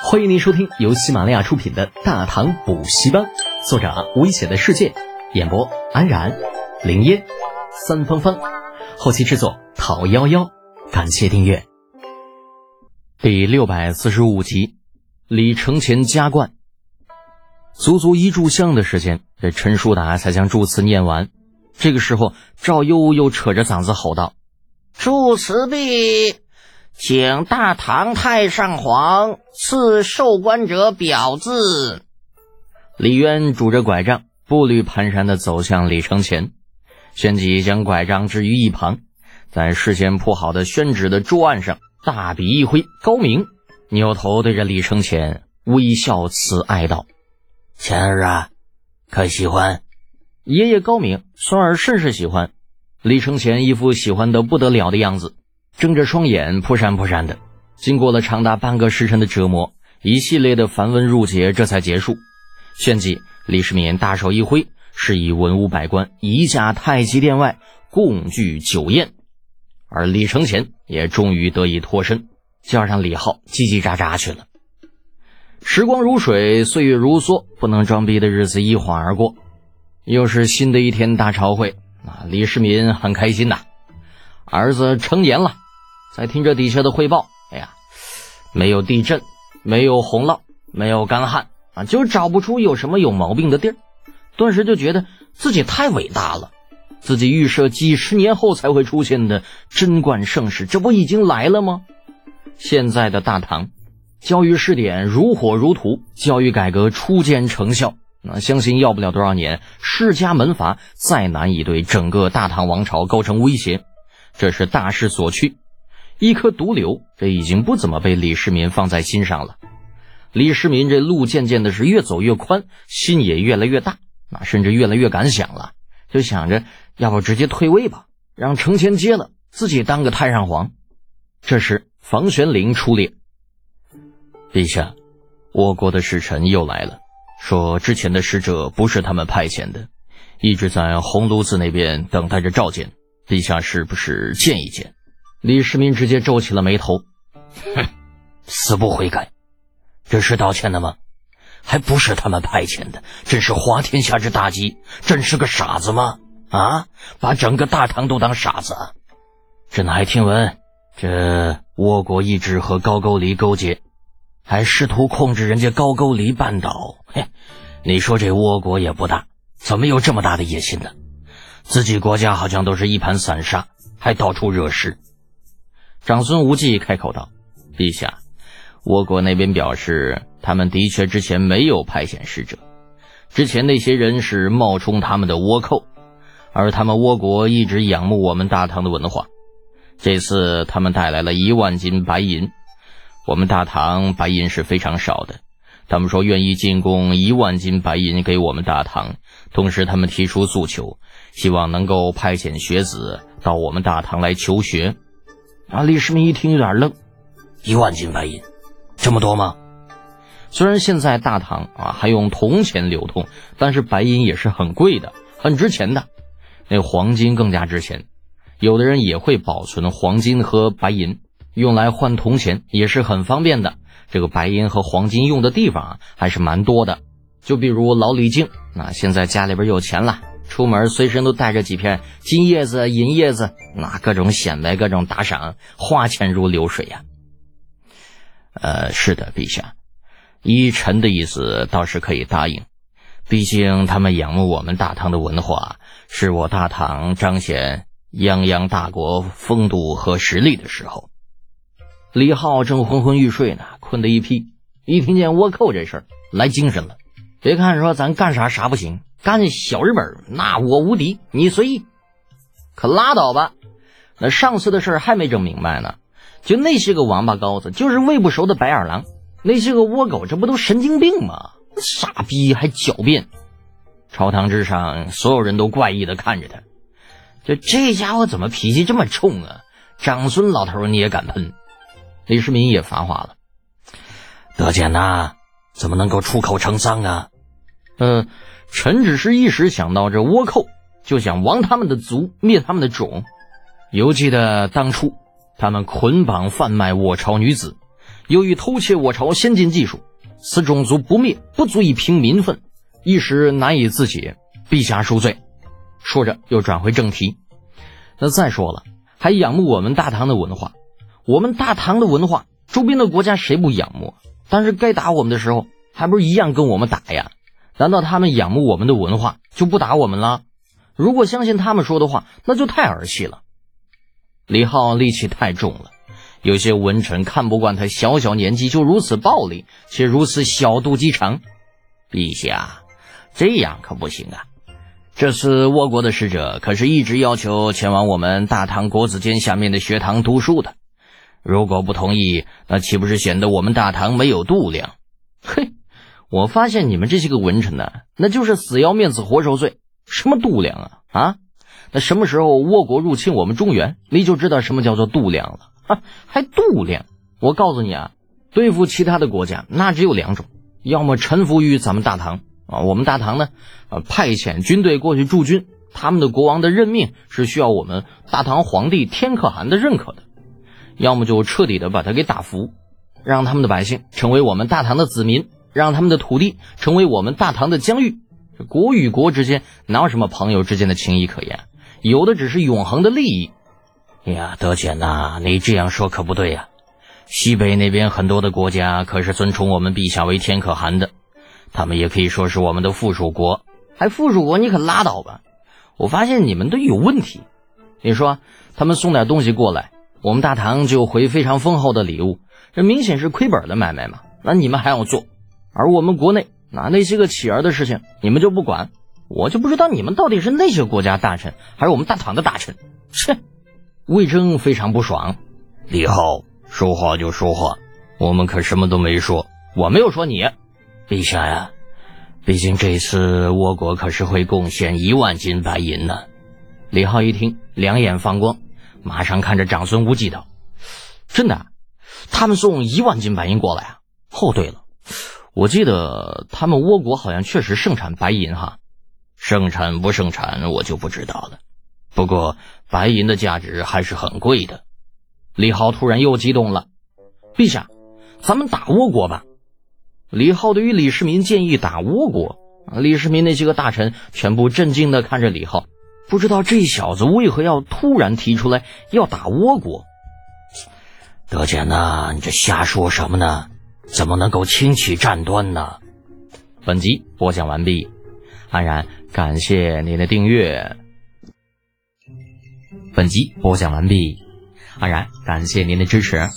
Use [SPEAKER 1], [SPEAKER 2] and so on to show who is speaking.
[SPEAKER 1] 欢迎您收听由喜马拉雅出品的《大唐补习班》，作者危险的世界，演播安然、林烟、三芳芳，后期制作陶幺幺。感谢订阅。第六百四十五集，李承前加冠。足足一炷香的时间，这陈叔达才将祝词念完。这个时候，赵悠又扯着嗓子吼道：“
[SPEAKER 2] 祝词毕。”请大唐太上皇赐受官者表字。
[SPEAKER 1] 李渊拄着拐杖，步履蹒跚的走向李承前，旋即将拐杖置于一旁，在事先铺好的宣纸的桌案上大笔一挥，高明扭头对着李承前微笑慈爱道：“
[SPEAKER 3] 钱儿啊，可喜欢？”
[SPEAKER 1] 爷爷高明，孙儿甚是喜欢。李承前一副喜欢的不得了的样子。睁着双眼，扑闪扑闪的。经过了长达半个时辰的折磨，一系列的繁文缛节这才结束。旋即，李世民大手一挥，示意文武百官移驾太极殿外，共聚酒宴。而李承乾也终于得以脱身，叫上李浩叽叽喳喳去了。时光如水，岁月如梭，不能装逼的日子一晃而过，又是新的一天大朝会啊！李世民很开心呐，儿子成年了。再听着底下的汇报，哎呀，没有地震，没有洪涝，没有干旱啊，就找不出有什么有毛病的地儿。顿时就觉得自己太伟大了，自己预设几十年后才会出现的贞观盛世，这不已经来了吗？现在的大唐，教育试点如火如荼，教育改革初见成效，那相信要不了多少年，世家门阀再难以对整个大唐王朝构成威胁，这是大势所趋。一颗毒瘤，这已经不怎么被李世民放在心上了。李世民这路渐渐的是越走越宽，心也越来越大，那甚至越来越敢想了，就想着要不直接退位吧，让承乾接了，自己当个太上皇。这时，房玄龄出列：“陛下，我国的使臣又来了，说之前的使者不是他们派遣的，一直在鸿胪寺那边等待着召见。陛下是不是见一见？”李世民直接皱起了眉头，
[SPEAKER 3] 哼，死不悔改，这是道歉的吗？还不是他们派遣的，真是滑天下之大稽！真是个傻子吗？啊，把整个大唐都当傻子？朕还听闻，这倭国一直和高句丽勾结，还试图控制人家高句丽半岛。嘿，你说这倭国也不大，怎么有这么大的野心呢？自己国家好像都是一盘散沙，还到处惹事。
[SPEAKER 1] 长孙无忌开口道：“陛下，倭国那边表示，他们的确之前没有派遣使者，之前那些人是冒充他们的倭寇，而他们倭国一直仰慕我们大唐的文化。这次他们带来了一万斤白银，我们大唐白银是非常少的，他们说愿意进贡一万斤白银给我们大唐，同时他们提出诉求，希望能够派遣学子到我们大唐来求学。”啊！李世民一听有点愣，
[SPEAKER 3] 一万斤白银，这么多吗？
[SPEAKER 1] 虽然现在大唐啊还用铜钱流通，但是白银也是很贵的，很值钱的。那黄金更加值钱，有的人也会保存黄金和白银，用来换铜钱也是很方便的。这个白银和黄金用的地方啊还是蛮多的，就比如老李靖，那现在家里边有钱了。出门随身都带着几片金叶子、银叶子，那各种显摆，各种打赏，花钱如流水呀。呃，是的，陛下，依臣的意思倒是可以答应，毕竟他们仰慕我们大唐的文化，是我大唐彰显泱泱大国风度和实力的时候。李浩正昏昏欲睡呢，困得一批，一听见倭寇这事儿，来精神了。别看说咱干啥啥不行。干小日本，那我无敌，你随意。可拉倒吧，那上次的事还没整明白呢。就那些个王八羔子，就是喂不熟的白眼狼；那些个倭狗，这不都神经病吗？傻逼还狡辩。朝堂之上，所有人都怪异的看着他。就这家伙怎么脾气这么冲啊？长孙老头你也敢喷？李世民也发话了：“
[SPEAKER 3] 德简呐，怎么能够出口成脏啊？”
[SPEAKER 1] 嗯。臣只是一时想到这倭寇，就想亡他们的族，灭他们的种。犹记得当初他们捆绑贩卖我朝女子，由于偷窃我朝先进技术，此种族不灭不足以平民愤，一时难以自解，陛下恕罪。说着又转回正题。那再说了，还仰慕我们大唐的文化，我们大唐的文化，周边的国家谁不仰慕？但是该打我们的时候，还不是一样跟我们打呀？难道他们仰慕我们的文化就不打我们了？如果相信他们说的话，那就太儿戏了。李浩戾气太重了。有些文臣看不惯他小小年纪就如此暴力，且如此小肚鸡肠。
[SPEAKER 2] 陛下，这样可不行啊！这次倭国的使者可是一直要求前往我们大唐国子监下面的学堂读书的。如果不同意，那岂不是显得我们大唐没有度量？
[SPEAKER 1] 嘿，我发现你们这些个文臣呢，那就是死要面子活受罪，什么度量啊啊！那什么时候倭国入侵我们中原，你就知道什么叫做度量了。啊，还度量？我告诉你啊，对付其他的国家，那只有两种：要么臣服于咱们大唐啊，我们大唐呢，呃，派遣军队过去驻军，他们的国王的任命是需要我们大唐皇帝天可汗的认可的；要么就彻底的把他给打服，让他们的百姓成为我们大唐的子民，让他们的土地成为我们大唐的疆域。国与国之间哪有什么朋友之间的情谊可言？有的只是永恒的利益。
[SPEAKER 3] 哎呀，德简呐，你这样说可不对呀。西北那边很多的国家可是尊崇我们陛下为天可汗的，他们也可以说是我们的附属国。
[SPEAKER 1] 还附属国？你可拉倒吧！我发现你们都有问题。你说他们送点东西过来，我们大唐就回非常丰厚的礼物，这明显是亏本的买卖嘛。那你们还要做？而我们国内那那些个乞儿的事情，你们就不管？我就不知道你们到底是那些国家大臣，还是我们大唐的大臣？切！魏征非常不爽，
[SPEAKER 3] 李浩说话就说话，我们可什么都没说，
[SPEAKER 1] 我没有说你，
[SPEAKER 3] 陛下呀，毕竟这次倭国可是会贡献一万斤白银呢。
[SPEAKER 1] 李浩一听，两眼放光，马上看着长孙无忌道：“真的？他们送一万斤白银过来啊？哦，对了，我记得他们倭国好像确实盛产白银哈，
[SPEAKER 3] 盛产不盛产我就不知道了。”不过，白银的价值还是很贵的。
[SPEAKER 1] 李浩突然又激动了：“陛下，咱们打倭国吧！”李浩对于李世民建议打倭国，李世民那些个大臣全部震惊的看着李浩，不知道这小子为何要突然提出来要打倭国。
[SPEAKER 3] 德简呐，你这瞎说什么呢？怎么能够轻启战端呢？
[SPEAKER 1] 本集播讲完毕，安然感谢您的订阅。本集播讲完毕，安然感谢您的支持。